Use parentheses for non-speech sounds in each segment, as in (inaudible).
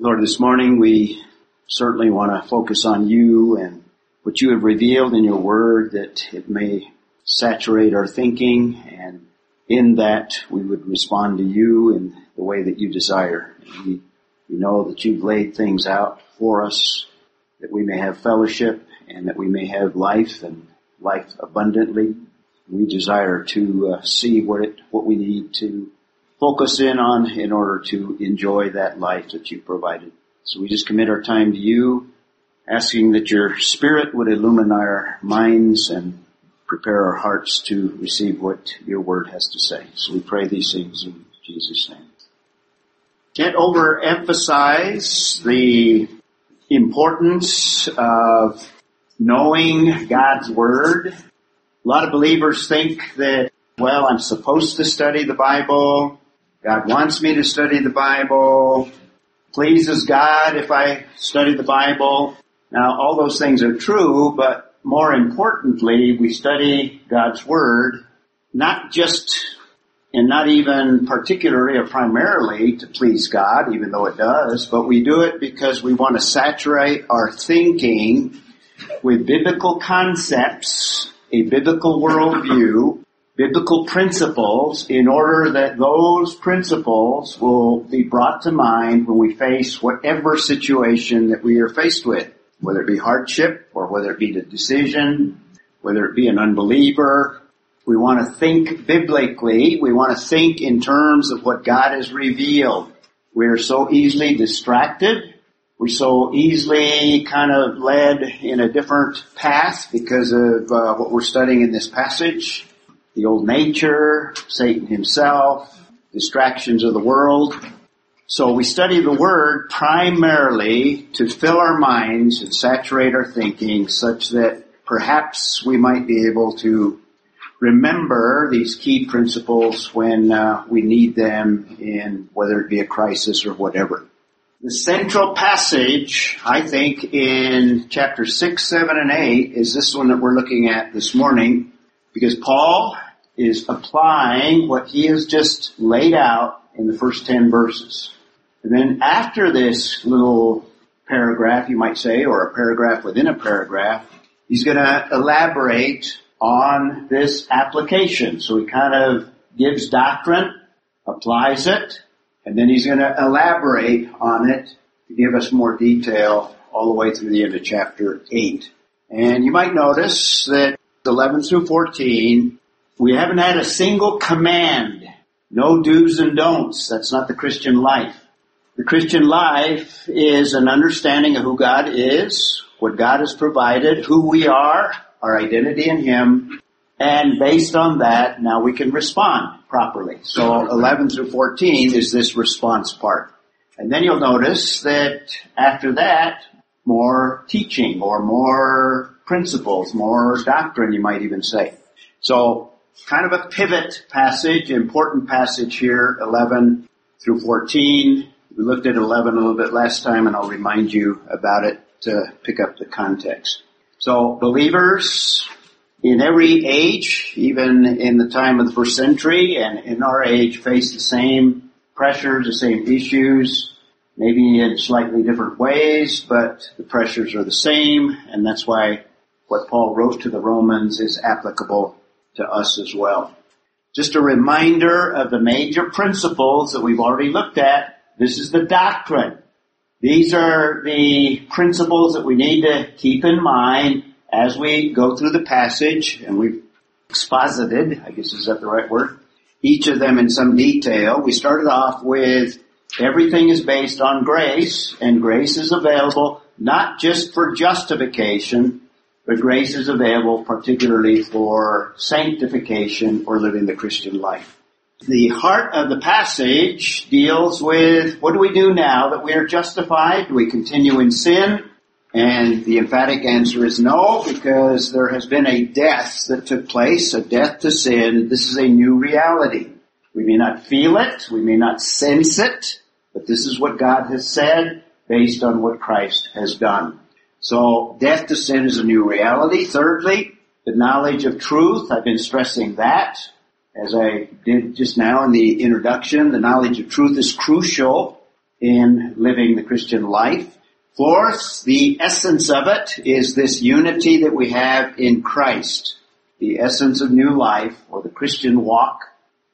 Lord, this morning we certainly want to focus on you and what you have revealed in your word that it may saturate our thinking and in that we would respond to you in the way that you desire. We, we know that you've laid things out for us that we may have fellowship and that we may have life and life abundantly. We desire to uh, see what it, what we need to focus in on in order to enjoy that life that you provided. So we just commit our time to you, asking that your spirit would illumine our minds and prepare our hearts to receive what your word has to say. So we pray these things in Jesus' name. Can't overemphasize the importance of knowing God's Word. A lot of believers think that, well, I'm supposed to study the Bible. God wants me to study the Bible. Pleases God if I study the Bible. Now, all those things are true, but more importantly, we study God's Word not just and not even particularly or primarily to please God, even though it does, but we do it because we want to saturate our thinking with biblical concepts, a biblical worldview, biblical principles in order that those principles will be brought to mind when we face whatever situation that we are faced with, whether it be hardship or whether it be the decision, whether it be an unbeliever, we want to think biblically. We want to think in terms of what God has revealed. We're so easily distracted. We're so easily kind of led in a different path because of uh, what we're studying in this passage. The old nature, Satan himself, distractions of the world. So we study the Word primarily to fill our minds and saturate our thinking such that perhaps we might be able to remember these key principles when uh, we need them in whether it be a crisis or whatever. The central passage, I think, in chapter 6, 7, and 8 is this one that we're looking at this morning because Paul is applying what he has just laid out in the first 10 verses. And then after this little paragraph, you might say, or a paragraph within a paragraph, he's going to elaborate on this application. So he kind of gives doctrine, applies it, and then he's going to elaborate on it to give us more detail all the way through the end of chapter 8. And you might notice that 11 through 14, we haven't had a single command. No do's and don'ts. That's not the Christian life. The Christian life is an understanding of who God is, what God has provided, who we are, our identity in Him, and based on that, now we can respond properly. So 11 through 14 is this response part. And then you'll notice that after that, more teaching or more principles, more doctrine, you might even say. So kind of a pivot passage, important passage here, 11 through 14. We looked at 11 a little bit last time and I'll remind you about it to pick up the context. So believers in every age, even in the time of the first century and in our age face the same pressures, the same issues, maybe in slightly different ways, but the pressures are the same and that's why what Paul wrote to the Romans is applicable to us as well. Just a reminder of the major principles that we've already looked at. This is the doctrine. These are the principles that we need to keep in mind as we go through the passage, and we've exposited, I guess is that the right word, each of them in some detail. We started off with everything is based on grace, and grace is available not just for justification, but grace is available particularly for sanctification or living the Christian life. The heart of the passage deals with what do we do now that we are justified? Do we continue in sin? And the emphatic answer is no, because there has been a death that took place, a death to sin. This is a new reality. We may not feel it, we may not sense it, but this is what God has said based on what Christ has done. So death to sin is a new reality. Thirdly, the knowledge of truth. I've been stressing that as I did just now in the introduction, the knowledge of truth is crucial in living the Christian life. Fourth, the essence of it is this unity that we have in Christ. The essence of new life or the Christian walk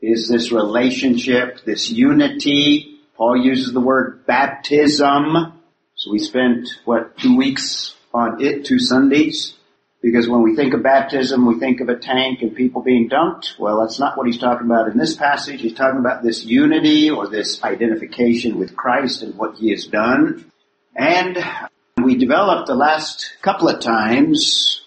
is this relationship, this unity. Paul uses the word baptism. So we spent, what, two weeks on it, two Sundays? Because when we think of baptism, we think of a tank and people being dunked. Well, that's not what he's talking about in this passage. He's talking about this unity or this identification with Christ and what he has done. And we developed the last couple of times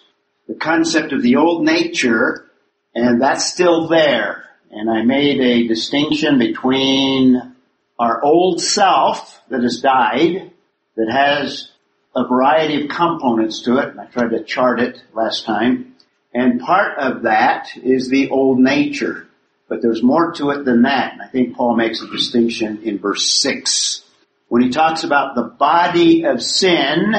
the concept of the old nature, and that's still there. And I made a distinction between our old self that has died, that has a variety of components to it, I tried to chart it last time. And part of that is the old nature. But there's more to it than that. And I think Paul makes a distinction in verse 6. When he talks about the body of sin,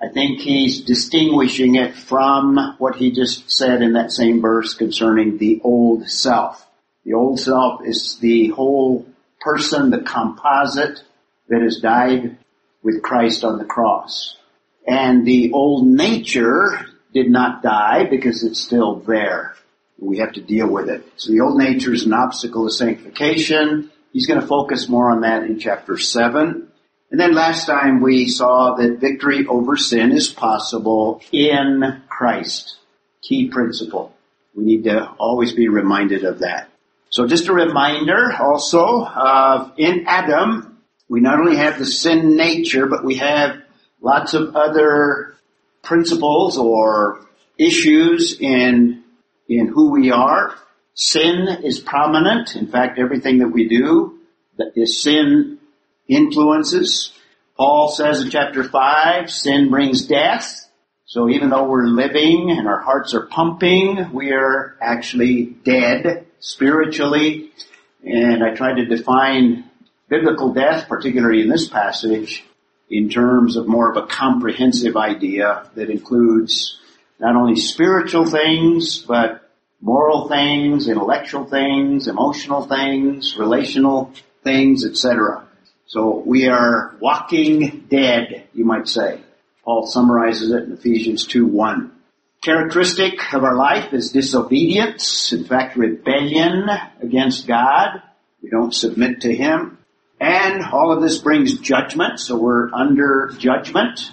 I think he's distinguishing it from what he just said in that same verse concerning the old self. The old self is the whole person, the composite that has died with Christ on the cross. And the old nature did not die because it's still there. We have to deal with it. So the old nature is an obstacle to sanctification. He's going to focus more on that in chapter 7. And then last time we saw that victory over sin is possible in Christ. Key principle. We need to always be reminded of that. So just a reminder also of in Adam, we not only have the sin nature, but we have lots of other principles or issues in, in who we are. Sin is prominent. In fact, everything that we do that is sin influences. Paul says in chapter 5, sin brings death. So even though we're living and our hearts are pumping, we are actually dead spiritually. And I tried to define biblical death, particularly in this passage, in terms of more of a comprehensive idea that includes not only spiritual things, but moral things, intellectual things, emotional things, relational things, etc. So we are walking dead, you might say. Paul summarizes it in Ephesians 2:1. Characteristic of our life is disobedience, in fact rebellion against God. We don't submit to Him. And all of this brings judgment, so we're under judgment.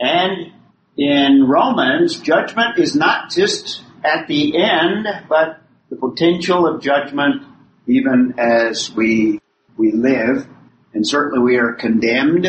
And in Romans, judgment is not just at the end, but the potential of judgment even as we, we live. And certainly we are condemned.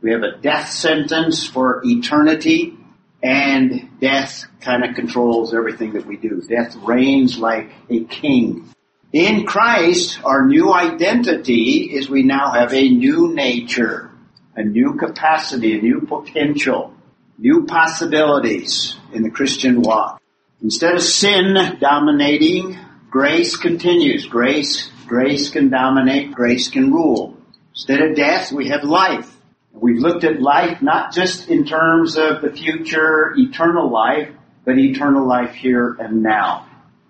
We have a death sentence for eternity and death kind of controls everything that we do. Death reigns like a king. In Christ, our new identity is we now have a new nature, a new capacity, a new potential, new possibilities in the Christian walk. Instead of sin dominating, grace continues. Grace, grace can dominate, grace can rule. Instead of death, we have life. We've looked at life not just in terms of the future, eternal life, but eternal life here and now.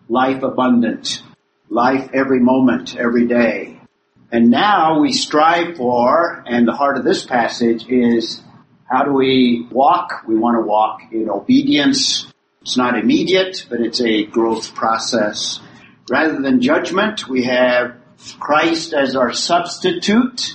Life abundant life every moment, every day. And now we strive for, and the heart of this passage is, how do we walk? We want to walk in obedience. It's not immediate, but it's a growth process. Rather than judgment, we have Christ as our substitute,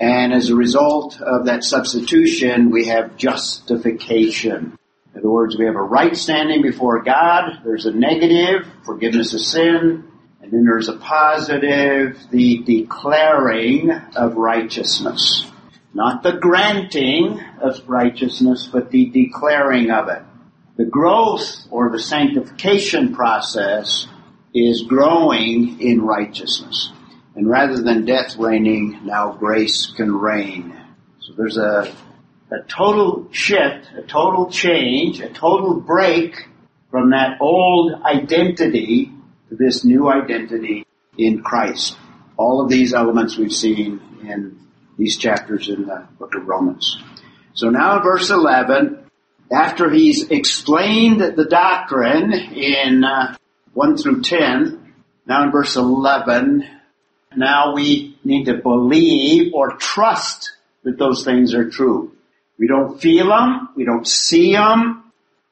and as a result of that substitution, we have justification. In other words, we have a right standing before God. There's a negative, forgiveness of sin. And then there's a positive, the declaring of righteousness. Not the granting of righteousness, but the declaring of it. The growth or the sanctification process is growing in righteousness. And rather than death reigning, now grace can reign. So there's a, a total shift, a total change, a total break from that old identity to this new identity in Christ. All of these elements we've seen in these chapters in the book of Romans. So now in verse 11, after he's explained the doctrine in uh, 1 through 10, now in verse 11, now we need to believe or trust that those things are true. We don't feel them. We don't see them.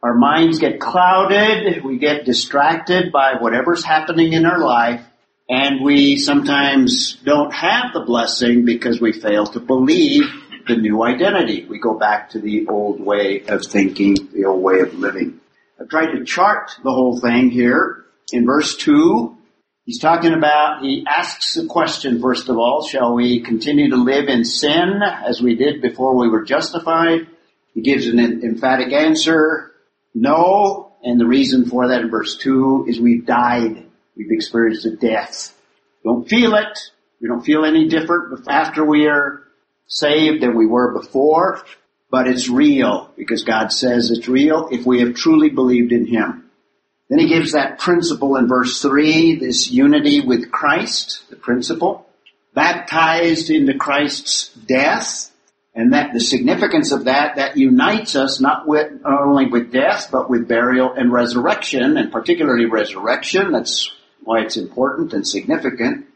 Our minds get clouded. We get distracted by whatever's happening in our life. And we sometimes don't have the blessing because we fail to believe the new identity. We go back to the old way of thinking, the old way of living. I've tried to chart the whole thing here. In verse 2, he's talking about, he asks the question first of all, shall we continue to live in sin as we did before we were justified? He gives an emphatic answer, no, and the reason for that in verse 2 is we've died. We've experienced a death. Don't feel it. We don't feel any different after we are saved than we were before, but it's real because God says it's real if we have truly believed in Him. Then he gives that principle in verse 3, this unity with Christ, the principle, baptized into Christ's death, and that the significance of that, that unites us not with, not only with death, but with burial and resurrection, and particularly resurrection. That's why it's important and significant.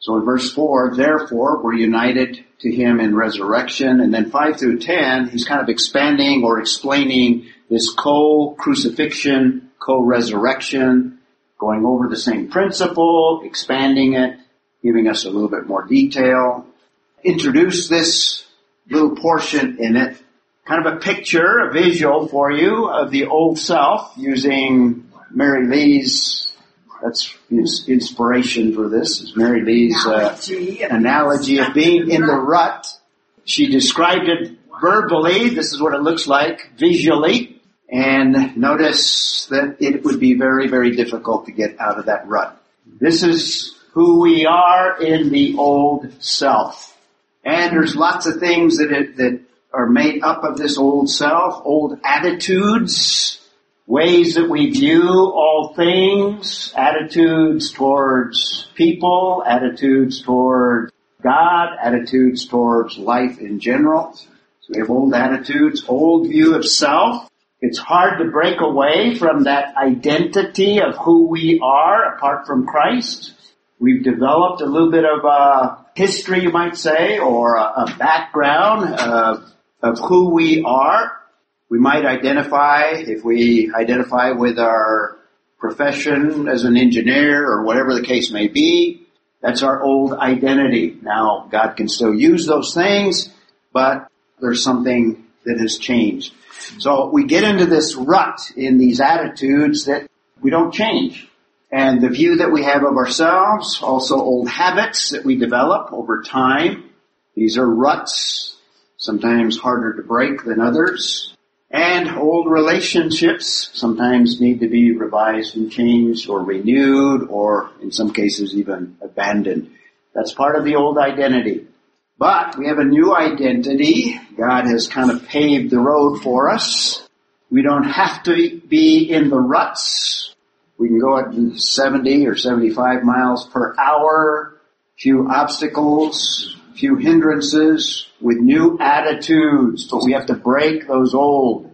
So in verse 4, therefore, we're united to him in resurrection. And then 5 through 10, he's kind of expanding or explaining this co-crucifixion, co-resurrection, going over the same principle, expanding it, giving us a little bit more detail. Introduce this little portion in it, kind of a picture, a visual for you of the old self using Mary Lee's that's his inspiration for this is Mary Lee's uh, analogy of being in the rut. She described it verbally. This is what it looks like visually. And notice that it would be very, very difficult to get out of that rut. This is who we are in the old self. And there's lots of things that, it, that are made up of this old self, old attitudes, ways that we view all things, attitudes towards people, attitudes towards God, attitudes towards life in general. So we have old attitudes, old view of self. It's hard to break away from that identity of who we are apart from Christ. We've developed a little bit of a history, you might say, or a, a background of, of who we are we might identify, if we identify with our profession as an engineer or whatever the case may be, that's our old identity. Now, God can still use those things, but there's something that has changed. So we get into this rut in these attitudes that we don't change. And the view that we have of ourselves, also old habits that we develop over time. These are ruts, sometimes harder to break than others. And old relationships sometimes need to be revised and changed or renewed or in some cases even abandoned. That's part of the old identity. But we have a new identity. God has kind of paved the road for us. We don't have to be in the ruts. We can go at 70 or 75 miles per hour, few obstacles, few hindrances with new attitudes, but we have to break those old.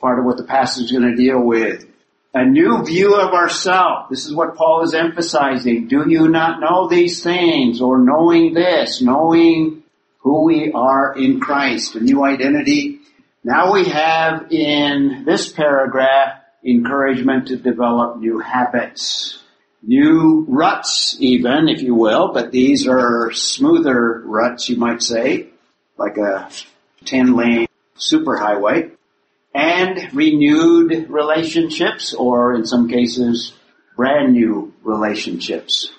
Part of what the passage is going to deal with. A new view of ourselves. This is what Paul is emphasizing. Do you not know these things or knowing this, knowing who we are in Christ, a new identity. Now we have in this paragraph encouragement to develop new habits new ruts even, if you will, but these are smoother ruts, you might say, like a 10 lane superhighway, and renewed relationships, or in some cases, brand new relationships.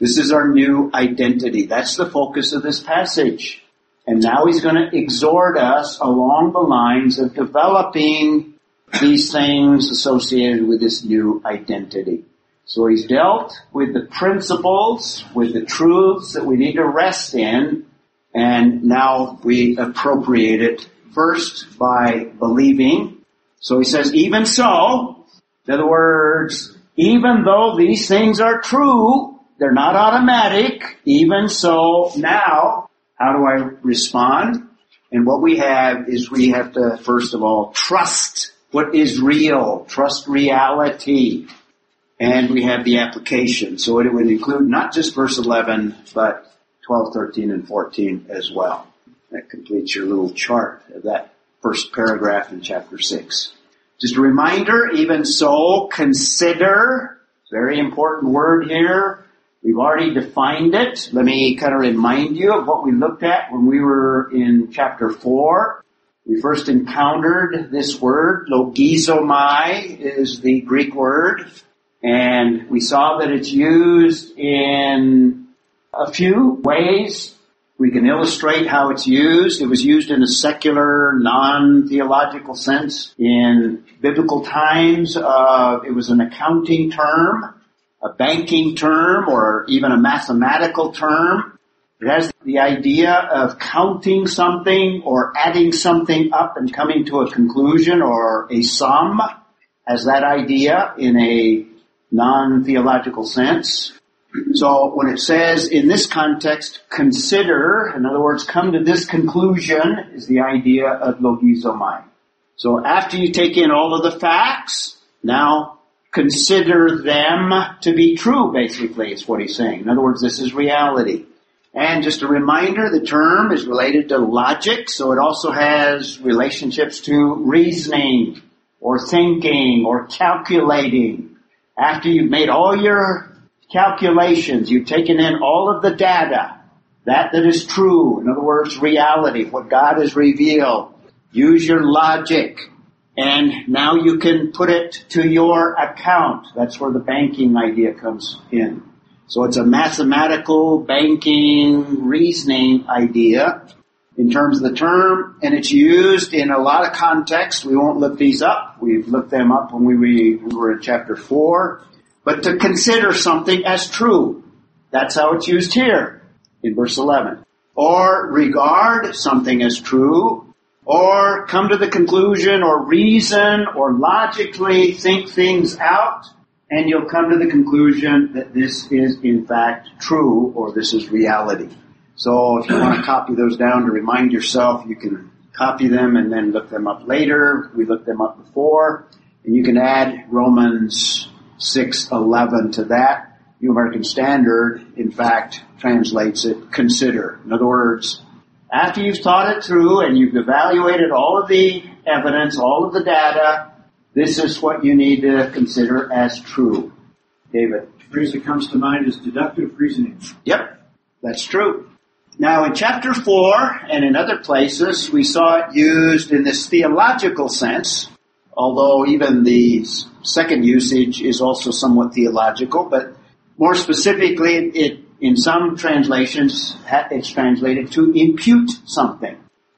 This is our new identity. That's the focus of this passage. And now he's going to exhort us along the lines of developing these things associated with this new identity. So he's dealt with the principles, with the truths that we need to rest in, and now we appropriate it first by believing. So he says, even so, in other words, even though these things are true, they're not automatic, even so now, how do I respond? And what we have is we have to, first of all, trust what is real, trust reality. And we have the application. So it would include not just verse 11, but 12, 13, and 14 as well. That completes your little chart of that first paragraph in chapter 6. Just a reminder, even so, consider, very important word here. We've already defined it. Let me kind of remind you of what we looked at when we were in chapter 4. We first encountered this word, logizomai is the Greek word, and we saw that it's used in a few ways. We can illustrate how it's used. It was used in a secular, non-theological sense in biblical times. Uh, it was an accounting term, a banking term, or even a mathematical term. It has the idea of counting something or adding something up and coming to a conclusion or a sum as that idea in a non-theological sense. So when it says in this context, consider, in other words, come to this conclusion is the idea of logizomai. So after you take in all of the facts, now consider them to be true, basically, is what he's saying. In other words, this is reality. And just a reminder, the term is related to logic, so it also has relationships to reasoning, or thinking, or calculating. After you've made all your calculations, you've taken in all of the data, that that is true, in other words, reality, what God has revealed, use your logic, and now you can put it to your account. That's where the banking idea comes in. So it's a mathematical banking reasoning idea in terms of the term, and it's used in a lot of contexts. We won't look these up. We've looked them up when we were in chapter four. But to consider something as true. That's how it's used here in verse 11. Or regard something as true, or come to the conclusion or reason or logically think things out and you'll come to the conclusion that this is in fact true or this is reality. So if you want to copy those down to remind yourself, you can copy them and then look them up later. We looked them up before. And you can add Romans 6:11 to that. New American Standard, in fact, translates it consider. In other words, after you've thought it through and you've evaluated all of the evidence, all of the data, this is what you need to consider as true. David. The phrase that comes to mind is deductive reasoning. Yep, that's true. Now in chapter 4 and in other places, we saw it used in this theological sense, although even the second usage is also somewhat theological, but more specifically, it, in some translations, it's translated to impute something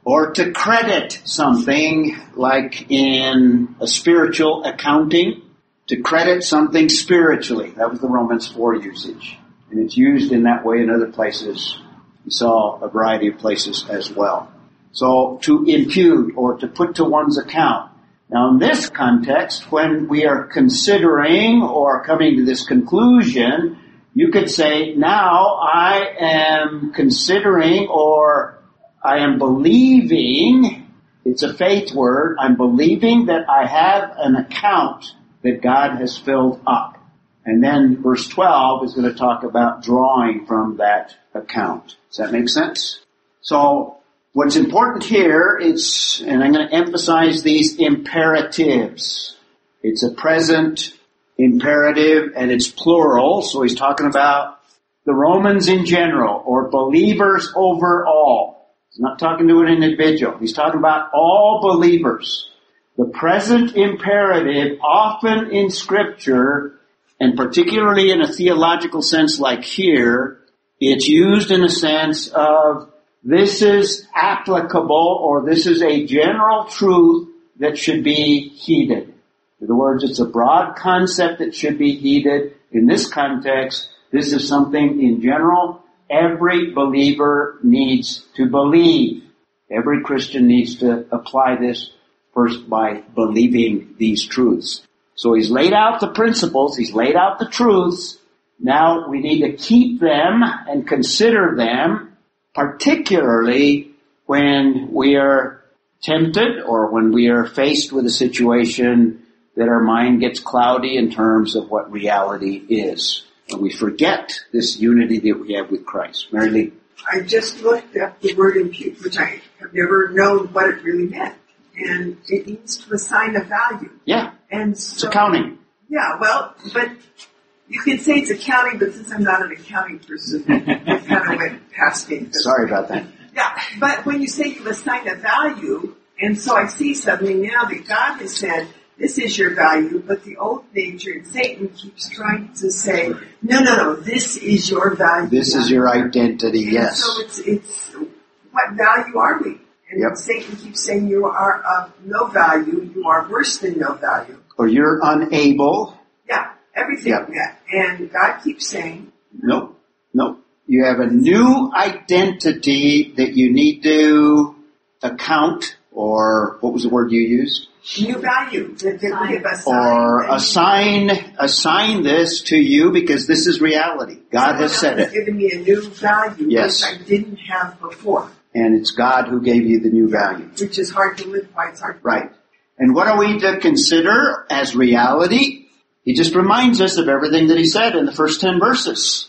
or to credit something like in a spiritual accounting, to credit something spiritually. That was the Romans 4 usage. And it's used in that way in other places. We saw a variety of places as well. So to impute or to put to one's account. Now in this context, when we are considering or coming to this conclusion, you could say, now I am considering or I am believing, it's a faith word, I'm believing that I have an account that God has filled up. And then verse 12 is going to talk about drawing from that account. Does that make sense? So what's important here is, and I'm going to emphasize these imperatives. It's a present imperative and it's plural, so he's talking about the Romans in general or believers overall. He's not talking to an individual. He's talking about all believers. The present imperative often in scripture, and particularly in a theological sense like here, it's used in a sense of this is applicable or this is a general truth that should be heeded. In other words, it's a broad concept that should be heeded. In this context, this is something in general every believer needs to believe. Every Christian needs to apply this first by believing these truths. So he's laid out the principles, he's laid out the truths. Now we need to keep them and consider them, particularly when we are tempted or when we are faced with a situation that our mind gets cloudy in terms of what reality is. And we forget this unity that we have with Christ. Mary Lee. I just looked up the word impute, which I have never known what it really meant. And it means to assign a value. Yeah. And It's so, accounting. yeah, well, but you can say it's accounting, but since I'm not an accounting person, (laughs) it kind of went past me. Sorry about that. Yeah, but when you say you assign a value, and so I see suddenly now that God has said, this is your value, but the old nature and Satan keeps trying to say, no, no, no, this is your value. This is your identity, And yes. So it's, it's, what value are we? And Yep. Satan keeps saying you are of no value, you are worse than no value. Or you're unable. Yeah, everything Yep. yeah. And God keeps saying, Nope. Nope. You have a new identity that you need to account, or what was the word you used? New value, that, that we have assigned. Or assign, assign this to you because this is reality. God has said someone else it. given me a new value, Yes. which I didn't have before, And it's God who gave you the new value. which is hard to live by. It's hard. Right. And what are we to consider as reality? He just reminds us of everything that he said in the first 10 verses.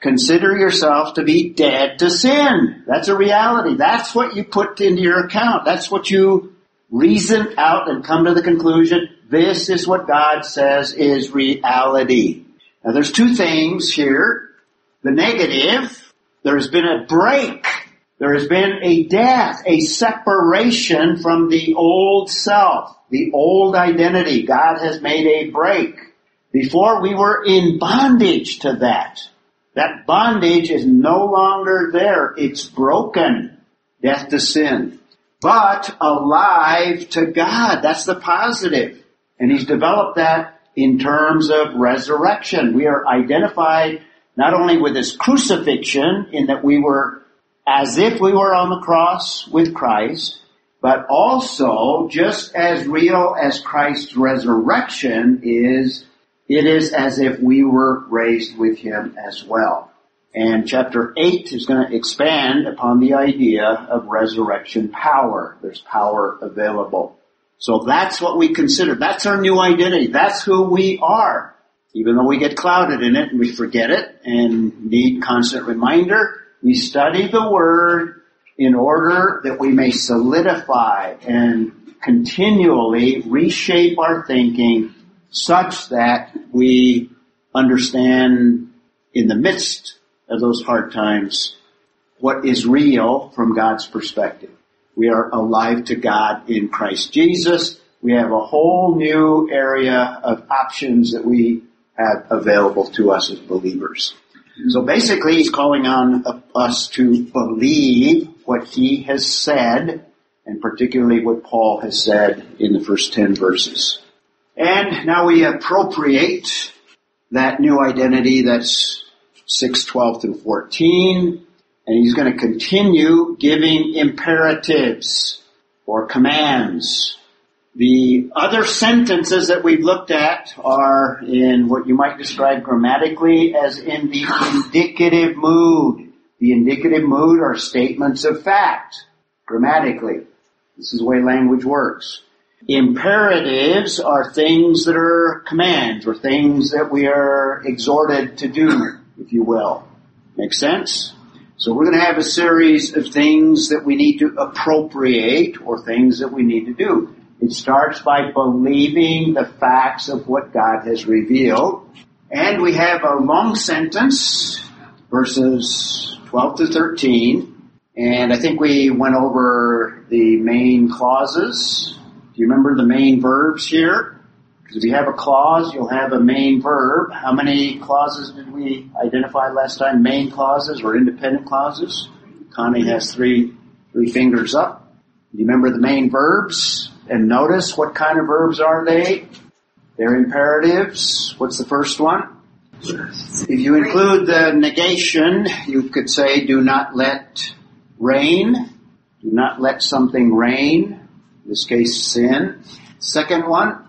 Consider yourself to be dead to sin. That's a reality. That's what you put into your account. That's what you reason out and come to the conclusion. This is what God says is reality. Now there's two things here. The negative, there's been a break. There has been a death, a separation from the old self, the old identity. God has made a break. Before we were in bondage to that. That bondage is no longer there. It's broken. Death to sin. But alive to God. That's the positive. And He's developed that in terms of resurrection. We are identified not only with His crucifixion in that we were as if we were on the cross with Christ, but also just as real as Christ's resurrection is, it is as if we were raised with Him as well. And chapter 8 is going to expand upon the idea of resurrection power. There's power available. So that's what we consider. That's our new identity. That's who we are. Even though we get clouded in it and we forget it and need constant reminder, we study the Word in order that we may solidify and continually reshape our thinking such that we understand in the midst of those hard times what is real from God's perspective. We are alive to God in Christ Jesus. We have a whole new area of options that we have available to us as believers. So basically he's calling on us to believe what he has said and particularly what Paul has said in the first 10 verses. And now we appropriate that new identity that's 6, 12 through 14 and he's going to continue giving imperatives or commands. The other sentences that we've looked at are in what you might describe grammatically as in the indicative mood. The indicative mood are statements of fact, grammatically. This is the way language works. Imperatives are things that are commands or things that we are exhorted to do, if you will. Make sense? So we're going to have a series of things that we need to appropriate or things that we need to do. It starts by believing the facts of what God has revealed. And we have a long sentence, verses 12 to 13. And I think we went over the main clauses. Do you remember the main verbs here? If you have a clause, you'll have a main verb. How many clauses did we identify last time? Main clauses or independent clauses? Connie has three, three fingers up. Do you remember the main verbs? And notice what kind of verbs are they? They're imperatives. What's the first one? If you include the negation, you could say, do not let reign. Do not let something reign. In this case, sin. Second one,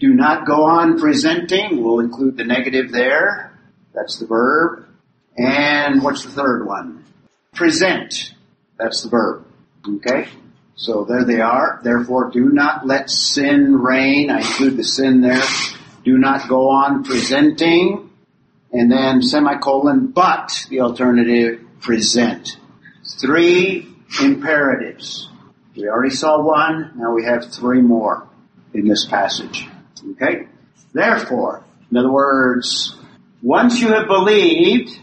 do not go on presenting. We'll include the negative there. That's the verb. And what's the third one? Present. That's the verb. Okay? So there they are. Therefore, do not let sin reign. I include the sin there. Do not go on presenting. And then semicolon, but the alternative, present. Three imperatives. We already saw one. Now we have three more in this passage. Okay? Therefore, in other words, once you have believed,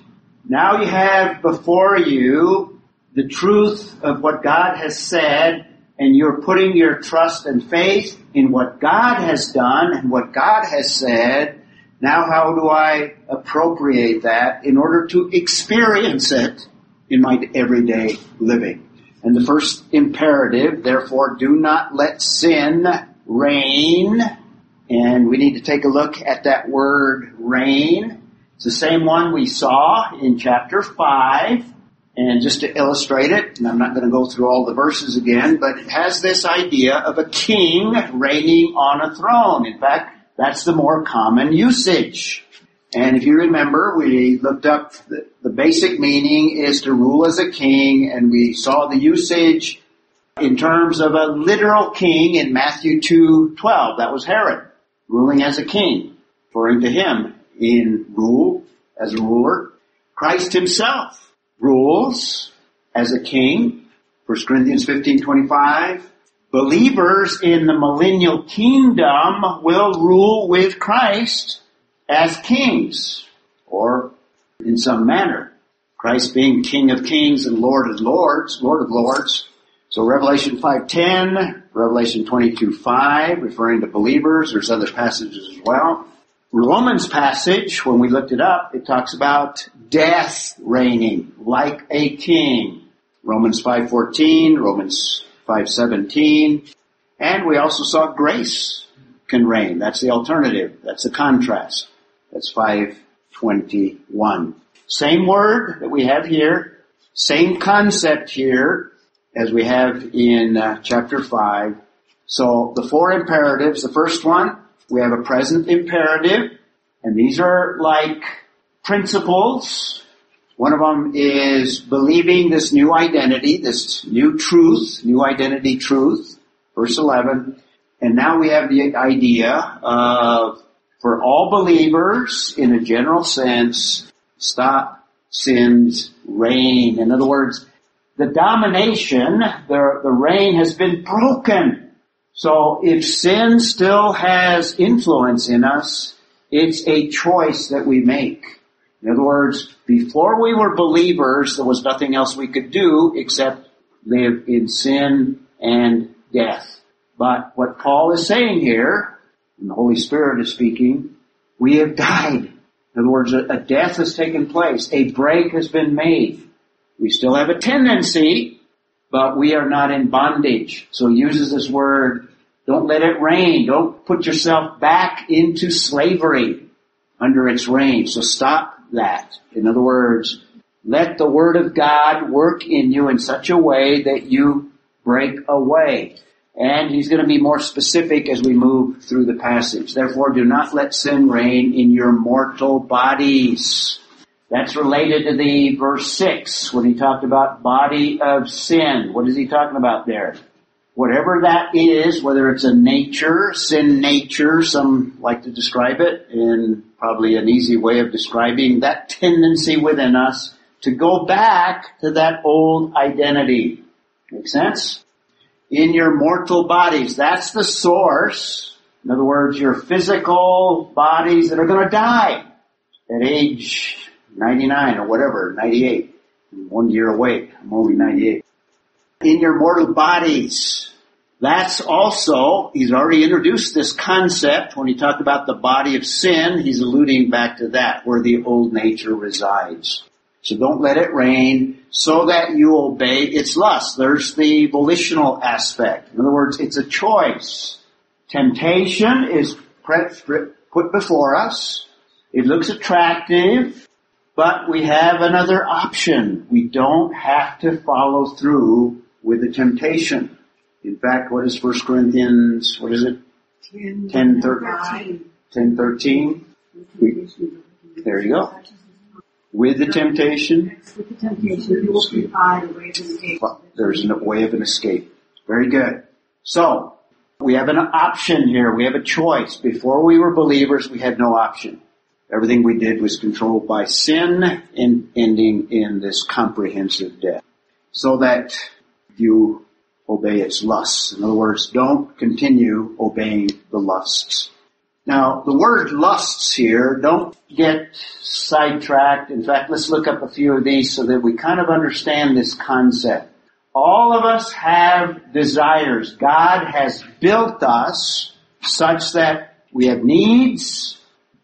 now you have before you the truth of what God has said and you're putting your trust and faith in what God has done and what God has said. Now how do I appropriate that in order to experience it in my everyday living? And the first imperative, therefore, do not let sin reign. And we need to take a look at that word reign. It's the same one we saw in chapter 5 and just to illustrate it, and I'm not going to go through all the verses again, but it has this idea of a king reigning on a throne. In fact, that's the more common usage. And if you remember, we looked up the, the basic meaning is to rule as a king, and we saw the usage in terms of a literal king in Matthew 2:12. That was Herod ruling as a king, referring to him in rule as a ruler. Christ himself rules as a king. 1 Corinthians 15:25. Believers in the millennial kingdom will rule with Christ as kings, or in some manner. Christ being King of Kings and Lord of Lords, Lord of Lords. So Revelation 5.10, Revelation 22.5, referring to believers. There's other passages as well. Romans passage, when we looked it up, it talks about death reigning like a king. Romans 5.14, Romans 5.17, and we also saw grace can reign. That's the alternative. That's the contrast. That's 521. Same word that we have here, same concept here as we have in uh, chapter 5. So the four imperatives, the first one, we have a present imperative, and these are like principles. One of them is believing this new identity, this new truth, new identity truth, verse 11. And now we have the idea of, for all believers, in a general sense, stop sin's reign. In other words, the domination, the, the reign has been broken. So if sin still has influence in us, it's a choice that we make. In other words, before we were believers, there was nothing else we could do except live in sin and death. But what Paul is saying here, and the Holy Spirit is speaking, we have died. In other words, a death has taken place. A break has been made. We still have a tendency but we are not in bondage. So he uses this word, don't let it reign. Don't put yourself back into slavery under its reign. So stop that. In other words, let the word of God work in you in such a way that you break away. And he's going to be more specific as we move through the passage. Therefore, do not let sin reign in your mortal bodies. That's related to the verse 6 when he talked about body of sin. What is he talking about there? Whatever that is, whether it's a nature, sin nature, some like to describe it in probably an easy way of describing that tendency within us to go back to that old identity. Make sense? In your mortal bodies, that's the source. In other words, your physical bodies that are going to die at age 99 or whatever, 98. one year away. I'm only 98. In your mortal bodies. That's also, he's already introduced this concept when he talked about the body of sin, he's alluding back to that, where the old nature resides. So don't let it reign so that you obey its lust. There's the volitional aspect. In other words, it's a choice. Temptation is put before us. It looks attractive. But we have another option. We don't have to follow through with the temptation. In fact, what is 1 Corinthians, what is it? 10, 10 13. 10, 13. We, there you go. With the temptation. With the temptation. There's a way of an escape. Very good. So, we have an option here. We have a choice. Before we were believers, we had no option. Everything we did was controlled by sin and ending in this comprehensive death. So that you obey its lusts. In other words, don't continue obeying the lusts. Now, the word lusts here, don't get sidetracked. In fact, let's look up a few of these so that we kind of understand this concept. All of us have desires. God has built us such that we have needs,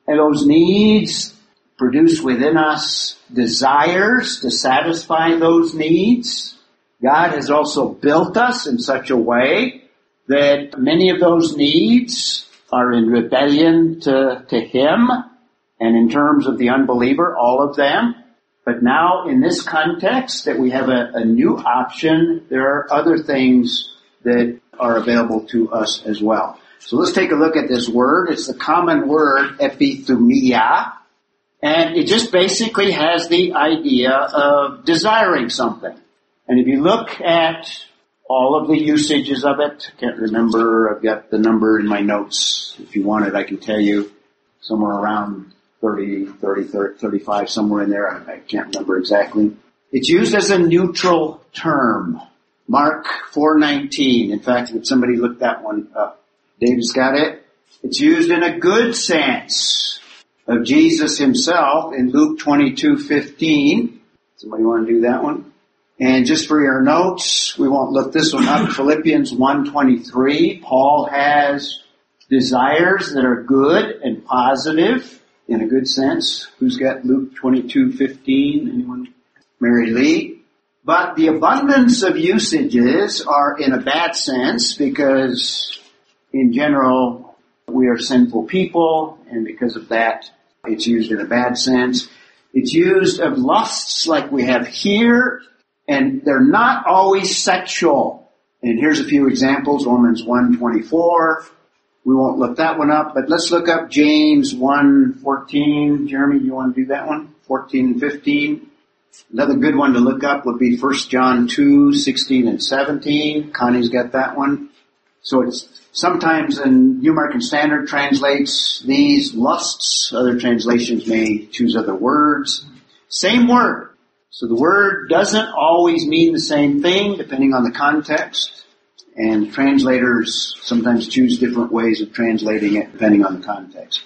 and those needs produce within us desires to satisfy those needs. God has also built us in such a way that many of those needs are in rebellion to, to Him, and in terms of the unbeliever, all of them. But now in this context that we have a, a new option, there are other things that are available to us as well. So let's take a look at this word. It's the common word epithumia, and it just basically has the idea of desiring something. And if you look at all of the usages of it. I can't remember. I've got the number in my notes. If you want it, I can tell you somewhere around 30, 30, 30 35, somewhere in there. I, I can't remember exactly. It's used as a neutral term. Mark 419. In fact, would somebody look that one up? David's got it. It's used in a good sense of Jesus himself in Luke 22:15. Somebody want to do that one? And just for your notes, we won't look this one up. Philippians 1.23, Paul has desires that are good and positive in a good sense. Who's got Luke 22.15? Anyone? Mary Lee. But the abundance of usages are in a bad sense because in general we are sinful people and because of that it's used in a bad sense. It's used of lusts like we have here and they're not always sexual. And here's a few examples, Romans 1.24. We won't look that one up, but let's look up James 1.14. Jeremy, you want to do that one? 14 and 15. Another good one to look up would be 1 John 2, 16 and 17. Connie's got that one. So it's sometimes in New American Standard translates these lusts. Other translations may choose other words. Same word. So the word doesn't always mean the same thing depending on the context. And translators sometimes choose different ways of translating it depending on the context.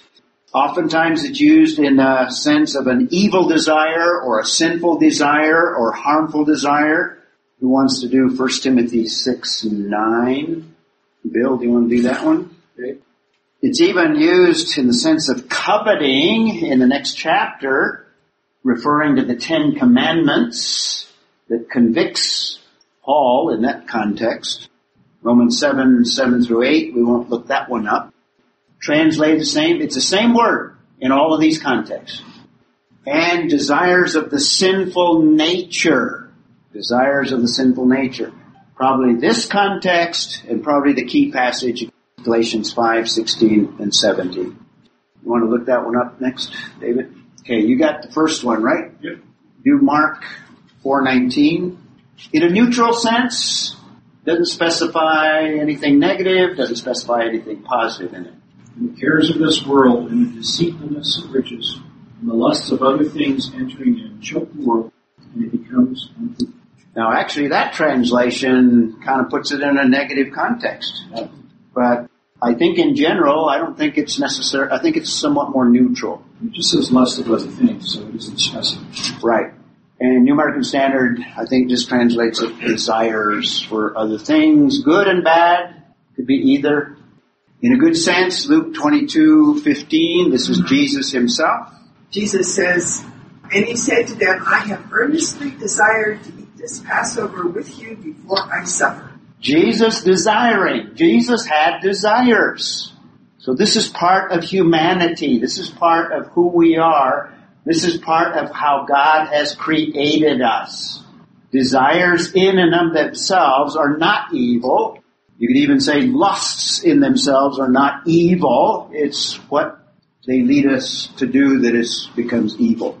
Oftentimes it's used in a sense of an evil desire or a sinful desire or harmful desire. Who wants to do 1 Timothy 6, 9? Bill, do you want to do that one? Okay. It's even used in the sense of coveting in the next chapter referring to the Ten Commandments that convicts Paul in that context. Romans 7, 7 through 8, we won't look that one up. Translate the same, it's the same word in all of these contexts. And desires of the sinful nature. Desires of the sinful nature. Probably this context and probably the key passage, Galatians 5, 16 and 17. You want to look that one up next, David? Okay, you got the first one, right? Yep. Do Mark 419. In a neutral sense, doesn't specify anything negative, doesn't specify anything positive in it. And the cares of this world and the deceitfulness of riches and the lusts of other things entering in choke the world and it becomes unfruitful. Now actually that translation kind of puts it in a negative context. But I think in general, I don't think it's necessary, I think it's somewhat more neutral. It just says lust of other things, so it isn't specific. Right. And New American Standard, I think just translates it desires for other things, good and bad, could be either. In a good sense, Luke 22, 15, this is Jesus himself. Jesus says, and he said to them, I have earnestly desired to eat this Passover with you before I suffer. Jesus desiring. Jesus had desires. So this is part of humanity. This is part of who we are. This is part of how God has created us. Desires in and of themselves are not evil. You could even say lusts in themselves are not evil. It's what they lead us to do that is becomes evil.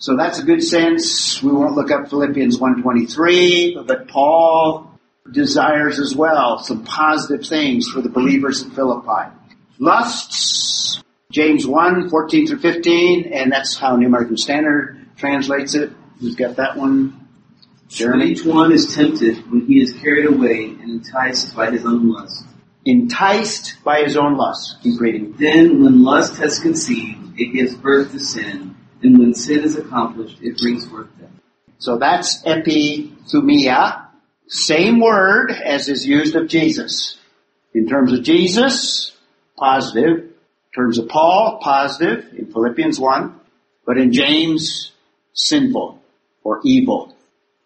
So that's a good sense. We won't look up Philippians 123, but Paul desires as well, some positive things for the believers in Philippi. Lusts, James 1, 14 through 15, and that's how New American Standard translates it. Who's got that one? Jeremy? each one is tempted when he is carried away and enticed by his own lust. Enticed by his own lust. Keep reading. Then, when lust has conceived, it gives birth to sin, and when sin is accomplished, it brings forth death. So that's epithumia, same word as is used of Jesus. In terms of Jesus, positive. In terms of Paul, positive in Philippians 1. But in James, sinful or evil.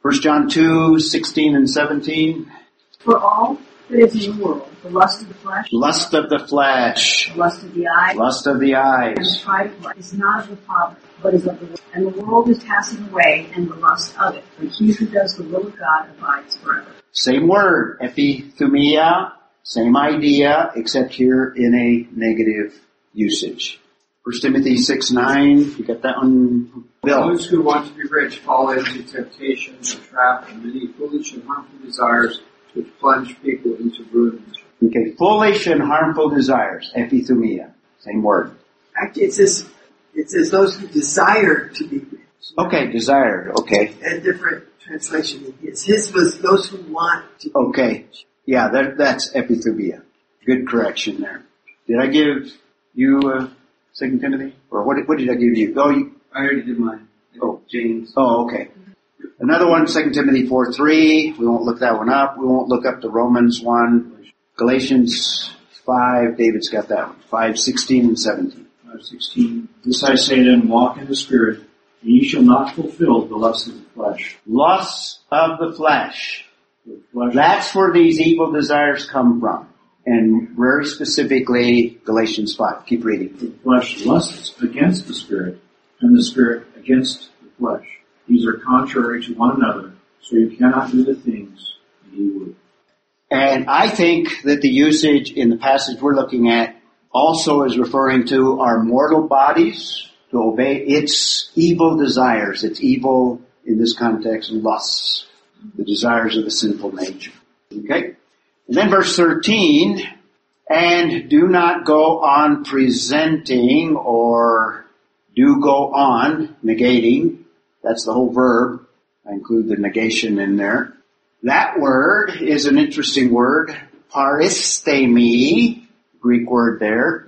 1 John 2, 16 and 17. For all that is in the world, the lust of the flesh, Lust of the flesh, the lust of the eye, lust of the and the eyes. pride of life is not of the Father, but is of the world. And the world is passing away, and the lust of it. But he who does the will of God abides forever. Same word, epithumia, same idea, except here in a negative usage. 1 Timothy 6, 9, you got that one? Bill. Those who want to be rich fall into temptation, a trap, and many foolish and harmful desires which plunge people into ruin. Okay, foolish and harmful desires, epithumia, same word. Actually, it says, it says those who desire to be rich. Okay, desired, okay, A different translation than his. His was those who want to be okay. Yeah, that, that's epithumia. Good correction there. Did I give you, uh, Second Timothy? Or what, did- what did I give you? Oh, you, I already did mine. Oh. James. Oh, okay. Another one, 2 Timothy 4 3. We won't look that one up. We won't look up the Romans one. Galatians 5. David's got that one. 5, 16 and 17. 516. This I say then, walk in the Spirit, and ye shall not fulfill the lusts of the flesh. Lusts of the flesh. The flesh That's where these evil desires come from. And very specifically, Galatians 5. Keep reading. the flesh lusts against the Spirit, and the Spirit against the flesh. These are contrary to one another, so you cannot do the things that ye would. And I think that the usage in the passage we're looking at also is referring to our mortal bodies to obey its evil desires, its evil, in this context, lusts, the desires of the sinful nature. Okay? And then verse 13, and do not go on presenting or do go on negating. That's the whole verb. I include the negation in there. That word is an interesting word, paristemi, Greek word there.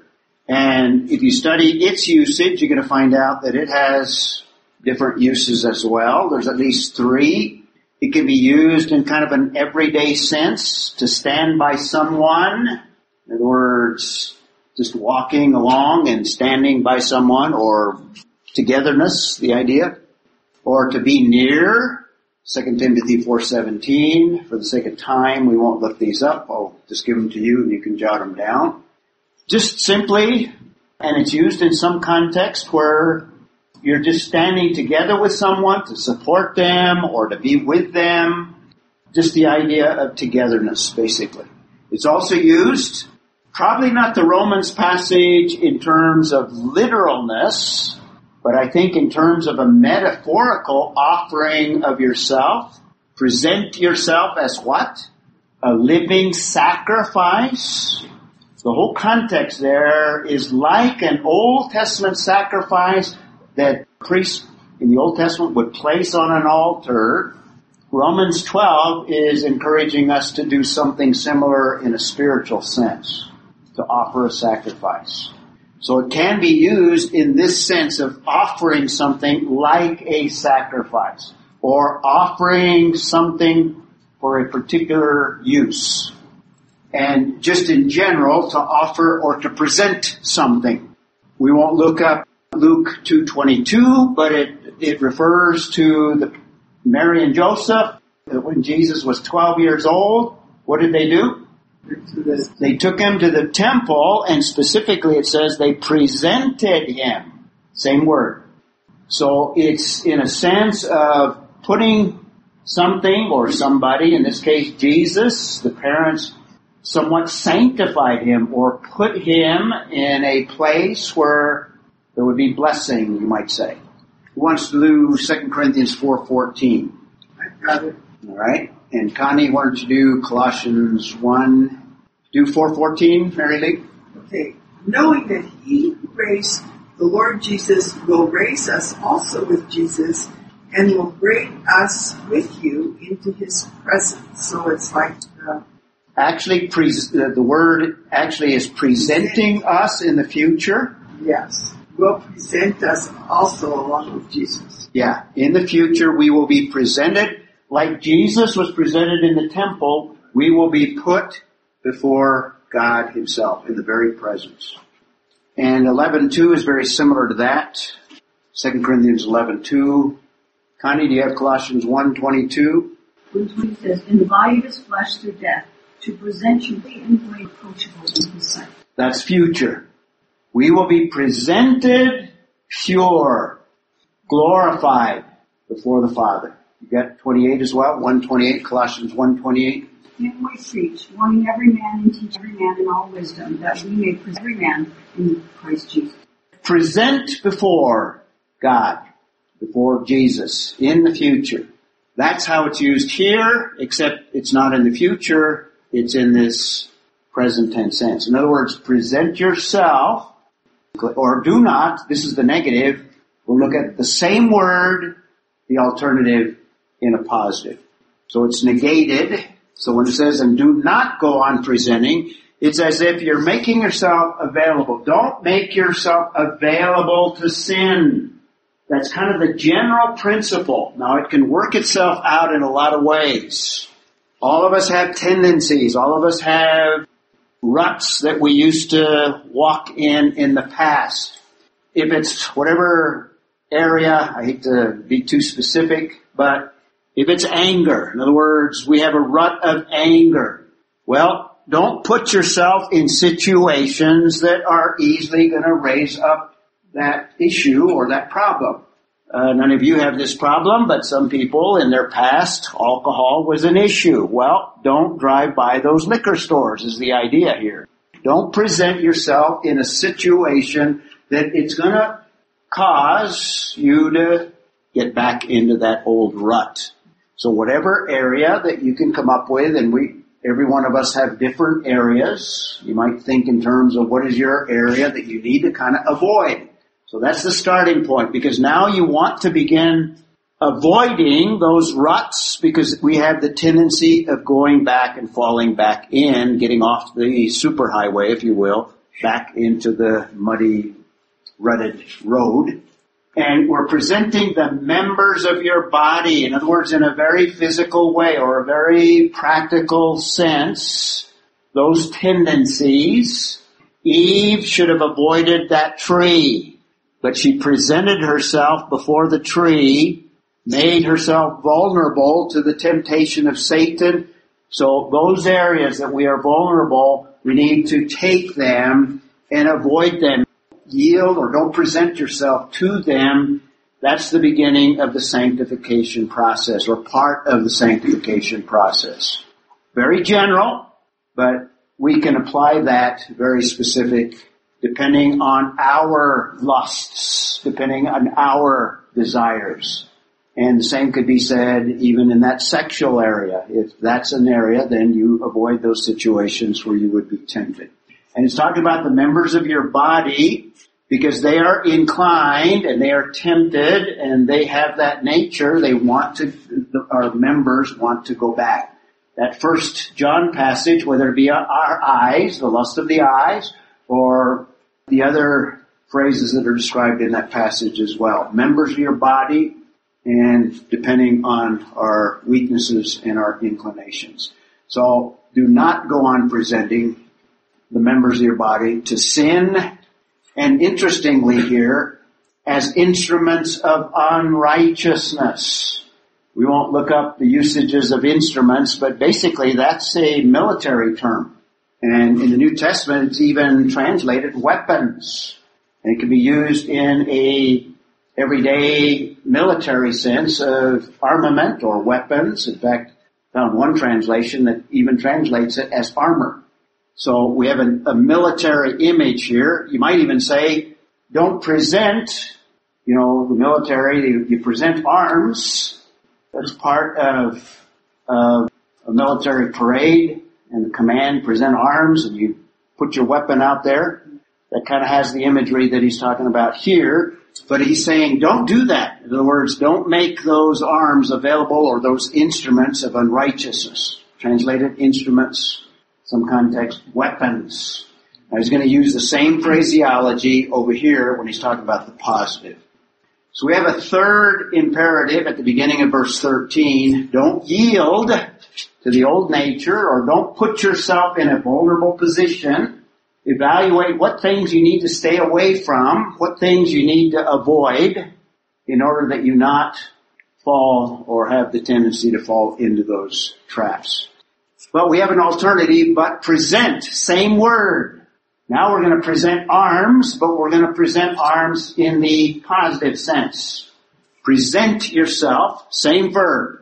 And if you study its usage, you're going to find out that it has different uses as well. There's at least three. It can be used in kind of an everyday sense to stand by someone. In other words, just walking along and standing by someone or togetherness, the idea. Or to be near, 2 Timothy 4.17. For the sake of time, we won't look these up. I'll just give them to you and you can jot them down. Just simply, and it's used in some context where you're just standing together with someone to support them or to be with them. Just the idea of togetherness, basically. It's also used, probably not the Romans passage in terms of literalness, but I think in terms of a metaphorical offering of yourself, present yourself as what? A living sacrifice. The whole context there is like an Old Testament sacrifice that priests in the Old Testament would place on an altar. Romans 12 is encouraging us to do something similar in a spiritual sense, to offer a sacrifice. So it can be used in this sense of offering something like a sacrifice or offering something for a particular use. And just in general, to offer or to present something. We won't look up Luke 2.22, but it, it refers to the Mary and Joseph, when Jesus was 12 years old, what did they do? They took him to the temple and specifically it says they presented him. Same word. So it's in a sense of putting something or somebody, in this case Jesus, the parents somewhat sanctified him or put him in a place where there would be blessing, you might say. Who wants to do 2 Corinthians 4.14? I've got it. Alright? And Connie, why don't you do Colossians 1, do 414, Mary Lee? Okay. Knowing that he who raised the Lord Jesus will raise us also with Jesus and will bring us with you into his presence. So it's like, uh, Actually, pre- the uh, the word actually is presenting us in the future. yes, will present us also along with Jesus. Yeah, in the future we will be presented like Jesus was presented in the temple. We will be put before God Himself in the very presence. And 11.2 is very similar to that. 2 Corinthians 11.2. Connie, do you have Colossians 1.22? Verse 20 says, In the body of his flesh through death, to present you and approachable in his sight. That's future. We will be presented pure, glorified before the Father. You got 28 as well? 128, Colossians 128. Him we preach, warning every man and teach every man in all wisdom, that we may present every man in Christ Jesus. present before God, before Jesus in the future. That's how it's used here, except it's not in the future, it's in this present tense sense. In other words, present yourself, or do not, this is the negative, we'll look at the same word, the alternative in a positive. So it's negated. So when it says, and do not go on presenting, it's as if you're making yourself available. Don't make yourself available to sin. That's kind of the general principle. Now it can work itself out in a lot of ways. All of us have tendencies. All of us have ruts that we used to walk in in the past. If it's whatever area, I hate to be too specific, but if it's anger, in other words, we have a rut of anger. Well, don't put yourself in situations that are easily going to raise up that issue or that problem. Uh, none of you have this problem, but some people in their past, alcohol was an issue. Well, don't drive by those liquor stores is the idea here. Don't present yourself in a situation that it's gonna cause you to get back into that old rut. So whatever area that you can come up with, and we, every one of us have different areas. You might think in terms of what is your area that you need to kind of avoid. So that's the starting point because now you want to begin avoiding those ruts because we have the tendency of going back and falling back in, getting off the superhighway, if you will, back into the muddy, rutted road. And we're presenting the members of your body, in other words, in a very physical way or a very practical sense, those tendencies. Eve should have avoided that tree, but she presented herself before the tree, made herself vulnerable to the temptation of Satan. So those areas that we are vulnerable, we need to take them and avoid them yield or don't present yourself to them, that's the beginning of the sanctification process or part of the sanctification process. Very general, but we can apply that very specific depending on our lusts, depending on our desires. And the same could be said even in that sexual area. If that's an area, then you avoid those situations where you would be tempted. And it's talking about the members of your body because they are inclined and they are tempted and they have that nature. They want to, our members want to go back. That first John passage, whether it be our eyes, the lust of the eyes, or the other phrases that are described in that passage as well. Members of your body and depending on our weaknesses and our inclinations. So do not go on presenting the members of your body to sin and interestingly here, as instruments of unrighteousness. We won't look up the usages of instruments, but basically that's a military term. And in the New Testament it's even translated weapons. And it can be used in a everyday military sense of armament or weapons. In fact, found one translation that even translates it as armor. So we have a, a, military image here. You might even say, don't present, you know, the military, you, you present arms. That's part of, of a military parade and the command present arms and you put your weapon out there. That kind of has the imagery that he's talking about here. But he's saying don't do that. In other words, don't make those arms available or those instruments of unrighteousness. Translated instruments, some context, weapons. Now he's going to use the same phraseology over here when he's talking about the positive. So we have a third imperative at the beginning of verse 13. Don't yield to the old nature or don't put yourself in a vulnerable position. Evaluate what things you need to stay away from, what things you need to avoid in order that you not fall or have the tendency to fall into those traps. But we have an alternative, but present, same word. Now we're going to present arms, but we're going to present arms in the positive sense. Present yourself, same verb.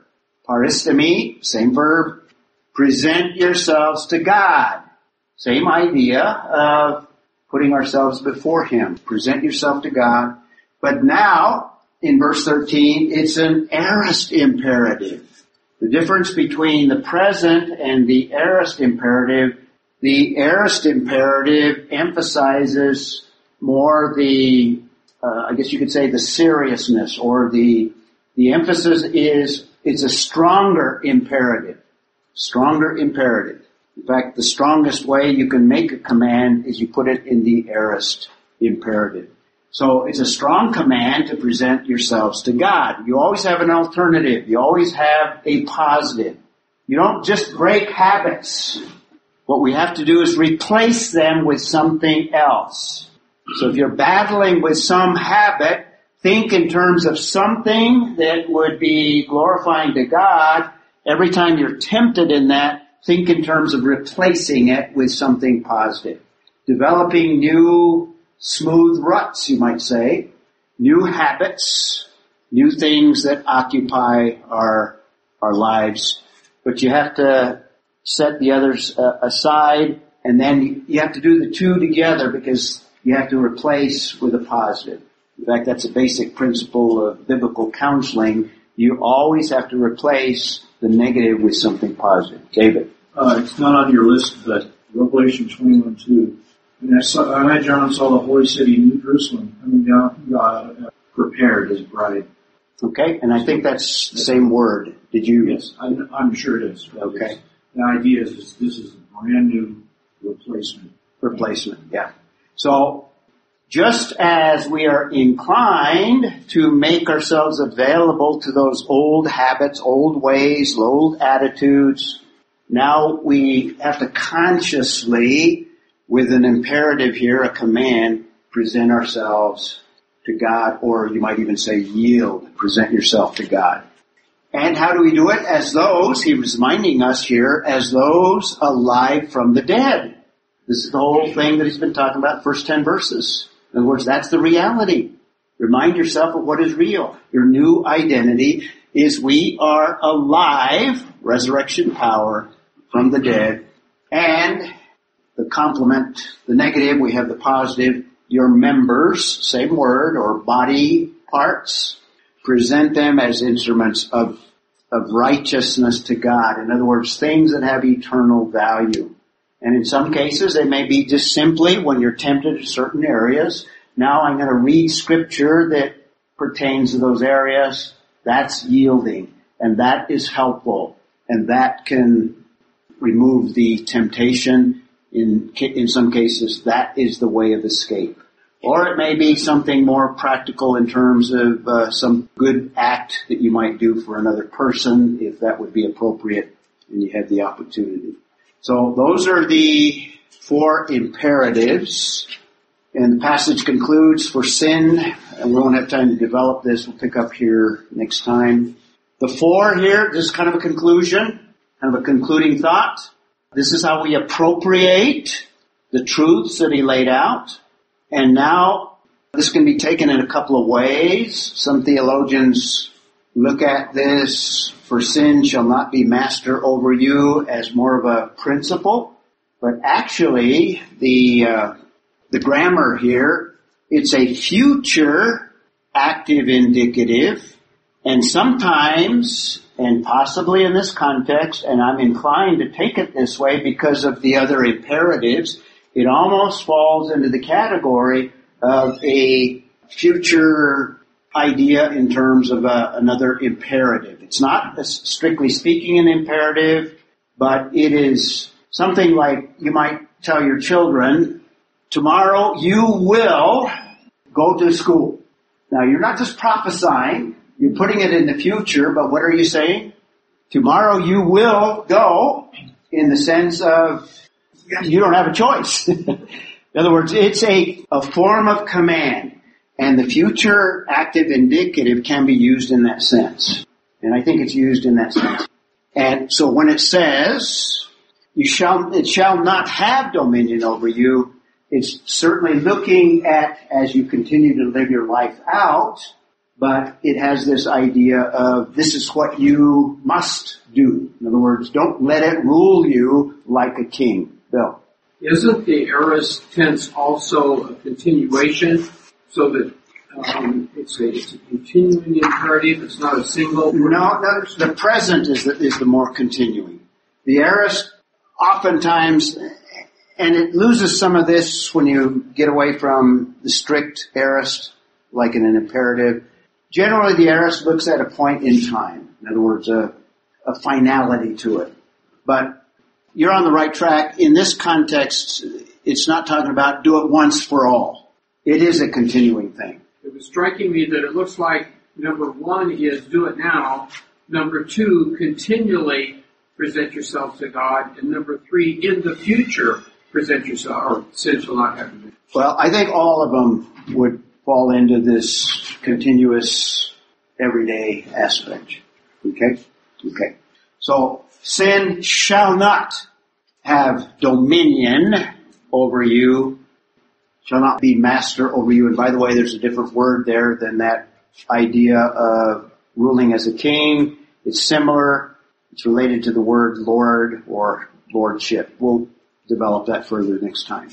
Paristemi, same verb. Present yourselves to God. Same idea of putting ourselves before Him. Present yourself to God. But now, in verse 13, it's an aorist imperative. The difference between the present and the aorist imperative, the aorist imperative emphasizes more the, uh, I guess you could say the seriousness or the, the emphasis is, it's a stronger imperative. Stronger imperative. In fact, the strongest way you can make a command is you put it in the aorist imperative. So it's a strong command to present yourselves to God. You always have an alternative. You always have a positive. You don't just break habits. What we have to do is replace them with something else. So if you're battling with some habit, think in terms of something that would be glorifying to God. Every time you're tempted in that, think in terms of replacing it with something positive. Developing new smooth ruts, you might say, new habits, new things that occupy our, our lives. But you have to set the others uh, aside and then you have to do the two together because you have to replace with a positive. In fact, that's a basic principle of biblical counseling. You always have to replace the negative with something positive. David. Uh, it's not on your list, but Revelation 21 2 and I, saw, I, John, saw the holy city, in New Jerusalem, coming down from God, uh, prepared as bride. Okay, and I think that's the same word. Did you? Yes, I'm, I'm sure it is. Okay. The idea is, is this is a brand new replacement. Replacement, yeah. So, just as we are inclined to make ourselves available to those old habits, old ways, old attitudes, now we have to consciously with an imperative here, a command, present ourselves to God, or you might even say yield, present yourself to God. And how do we do it? As those, he was reminding us here, as those alive from the dead. This is the whole thing that he's been talking about, first ten verses. In other words, that's the reality. Remind yourself of what is real. Your new identity is we are alive, resurrection power from the dead, and the complement, the negative, we have the positive. Your members, same word, or body parts, present them as instruments of, of righteousness to God. In other words, things that have eternal value. And in some cases, they may be just simply when you're tempted to certain areas. Now I'm going to read scripture that pertains to those areas. That's yielding. And that is helpful. And that can remove the temptation in, in some cases, that is the way of escape. Or it may be something more practical in terms of uh, some good act that you might do for another person, if that would be appropriate and you had the opportunity. So those are the four imperatives. And the passage concludes for sin, and we won't have time to develop this. We'll pick up here next time. The four here, this is kind of a conclusion, kind of a concluding thought. This is how we appropriate the truths that he laid out. And now this can be taken in a couple of ways. Some theologians look at this for sin shall not be master over you as more of a principle. But actually the, uh, the grammar here, it's a future active indicative and sometimes and possibly in this context, and I'm inclined to take it this way because of the other imperatives, it almost falls into the category of a future idea in terms of a, another imperative. It's not strictly speaking an imperative, but it is something like you might tell your children, tomorrow you will go to school. Now you're not just prophesying, you're putting it in the future, but what are you saying? Tomorrow you will go in the sense of you don't have a choice. (laughs) in other words, it's a, a form of command and the future active indicative can be used in that sense. And I think it's used in that sense. And so when it says, you shall, it shall not have dominion over you, it's certainly looking at as you continue to live your life out, but it has this idea of this is what you must do. In other words, don't let it rule you like a king. Bill. Isn't the aorist tense also a continuation so that um, it's, a, it's a continuing imperative, it's not a single? No, no the present is the, is the more continuing. The aorist oftentimes and it loses some of this when you get away from the strict aorist, like in an imperative. Generally, the aorist looks at a point in time. In other words, a, a finality to it. But you're on the right track. In this context, it's not talking about do it once for all. It is a continuing thing. It was striking me that it looks like number one is do it now. Number two, continually present yourself to God. And number three, in the future, present yourself, or sin shall not have dominion? Well, I think all of them would fall into this continuous everyday aspect. Okay? Okay. So, sin shall not have dominion over you, shall not be master over you. And by the way, there's a different word there than that idea of ruling as a king. It's similar. It's related to the word Lord or lordship. We'll develop that further next time.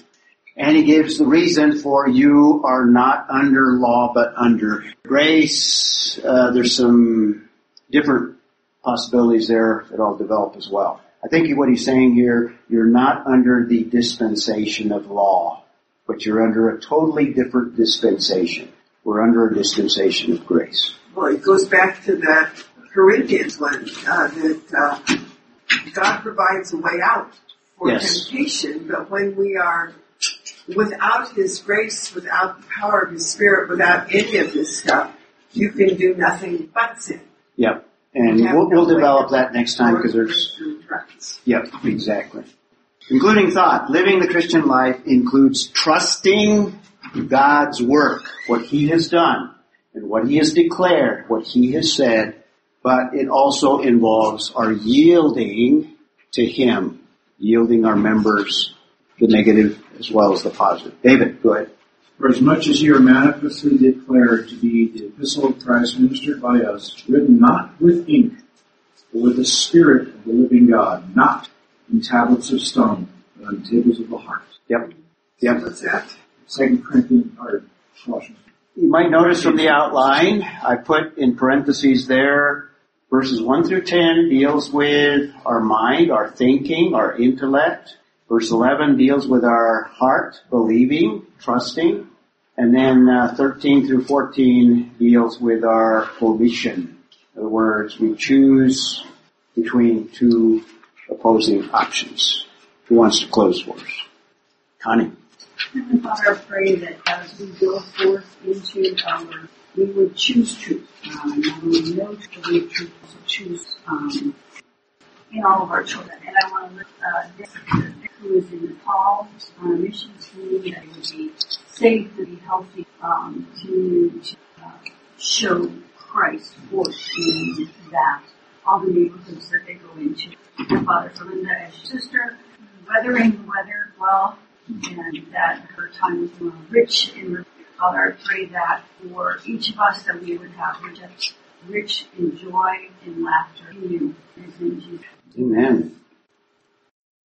And he gives the reason for you are not under law but under grace. Uh, there's some different possibilities there that I'll develop as well. I think what he's saying here, you're not under the dispensation of law, but you're under a totally different dispensation. We're under a dispensation of grace. Well, it goes back to that Corinthians one, uh, that uh, God provides a way out for yes. temptation, but when we are without His grace, without the power of His Spirit, without any of this stuff, you can do nothing but sin. Yep. And we'll, we'll develop that next time because there's. Yep, exactly. Concluding thought, living the Christian life includes trusting God's work, what He has done, and what He has declared, what He has said, but it also involves our yielding to Him yielding our members the negative as well as the positive. David, go ahead. For as much as you are manifestly declared to be the epistle of Christ ministered by us, written not with ink, but with the Spirit of the living God, not in tablets of stone, but on tables of the heart. Yep. Yep. What's that? Second Corinthians, or Colossians. You might notice from the outline, I put in parentheses there Verses 1 through 10 deals with our mind, our thinking, our intellect. Verse 11 deals with our heart, believing, trusting. And then uh, 13 through 14 deals with our volition. In other words, we choose between two opposing options. Who wants to close for us? Connie. Father, I pray that as we go forth into our we would choose truth. Um, we know to be truth, so choose um, in all of our children. And I want to lift uh, Dick, who is in Nepal on a mission team that would be safe, to be healthy, um, to, to uh, show Christ forth in that all the neighborhoods that they go into. And Father, for Linda as sister, weathering the weather well, and that her time was rich in the Father, I pray that for each of us that we would have rich, rich in joy and laughter in you. Amen.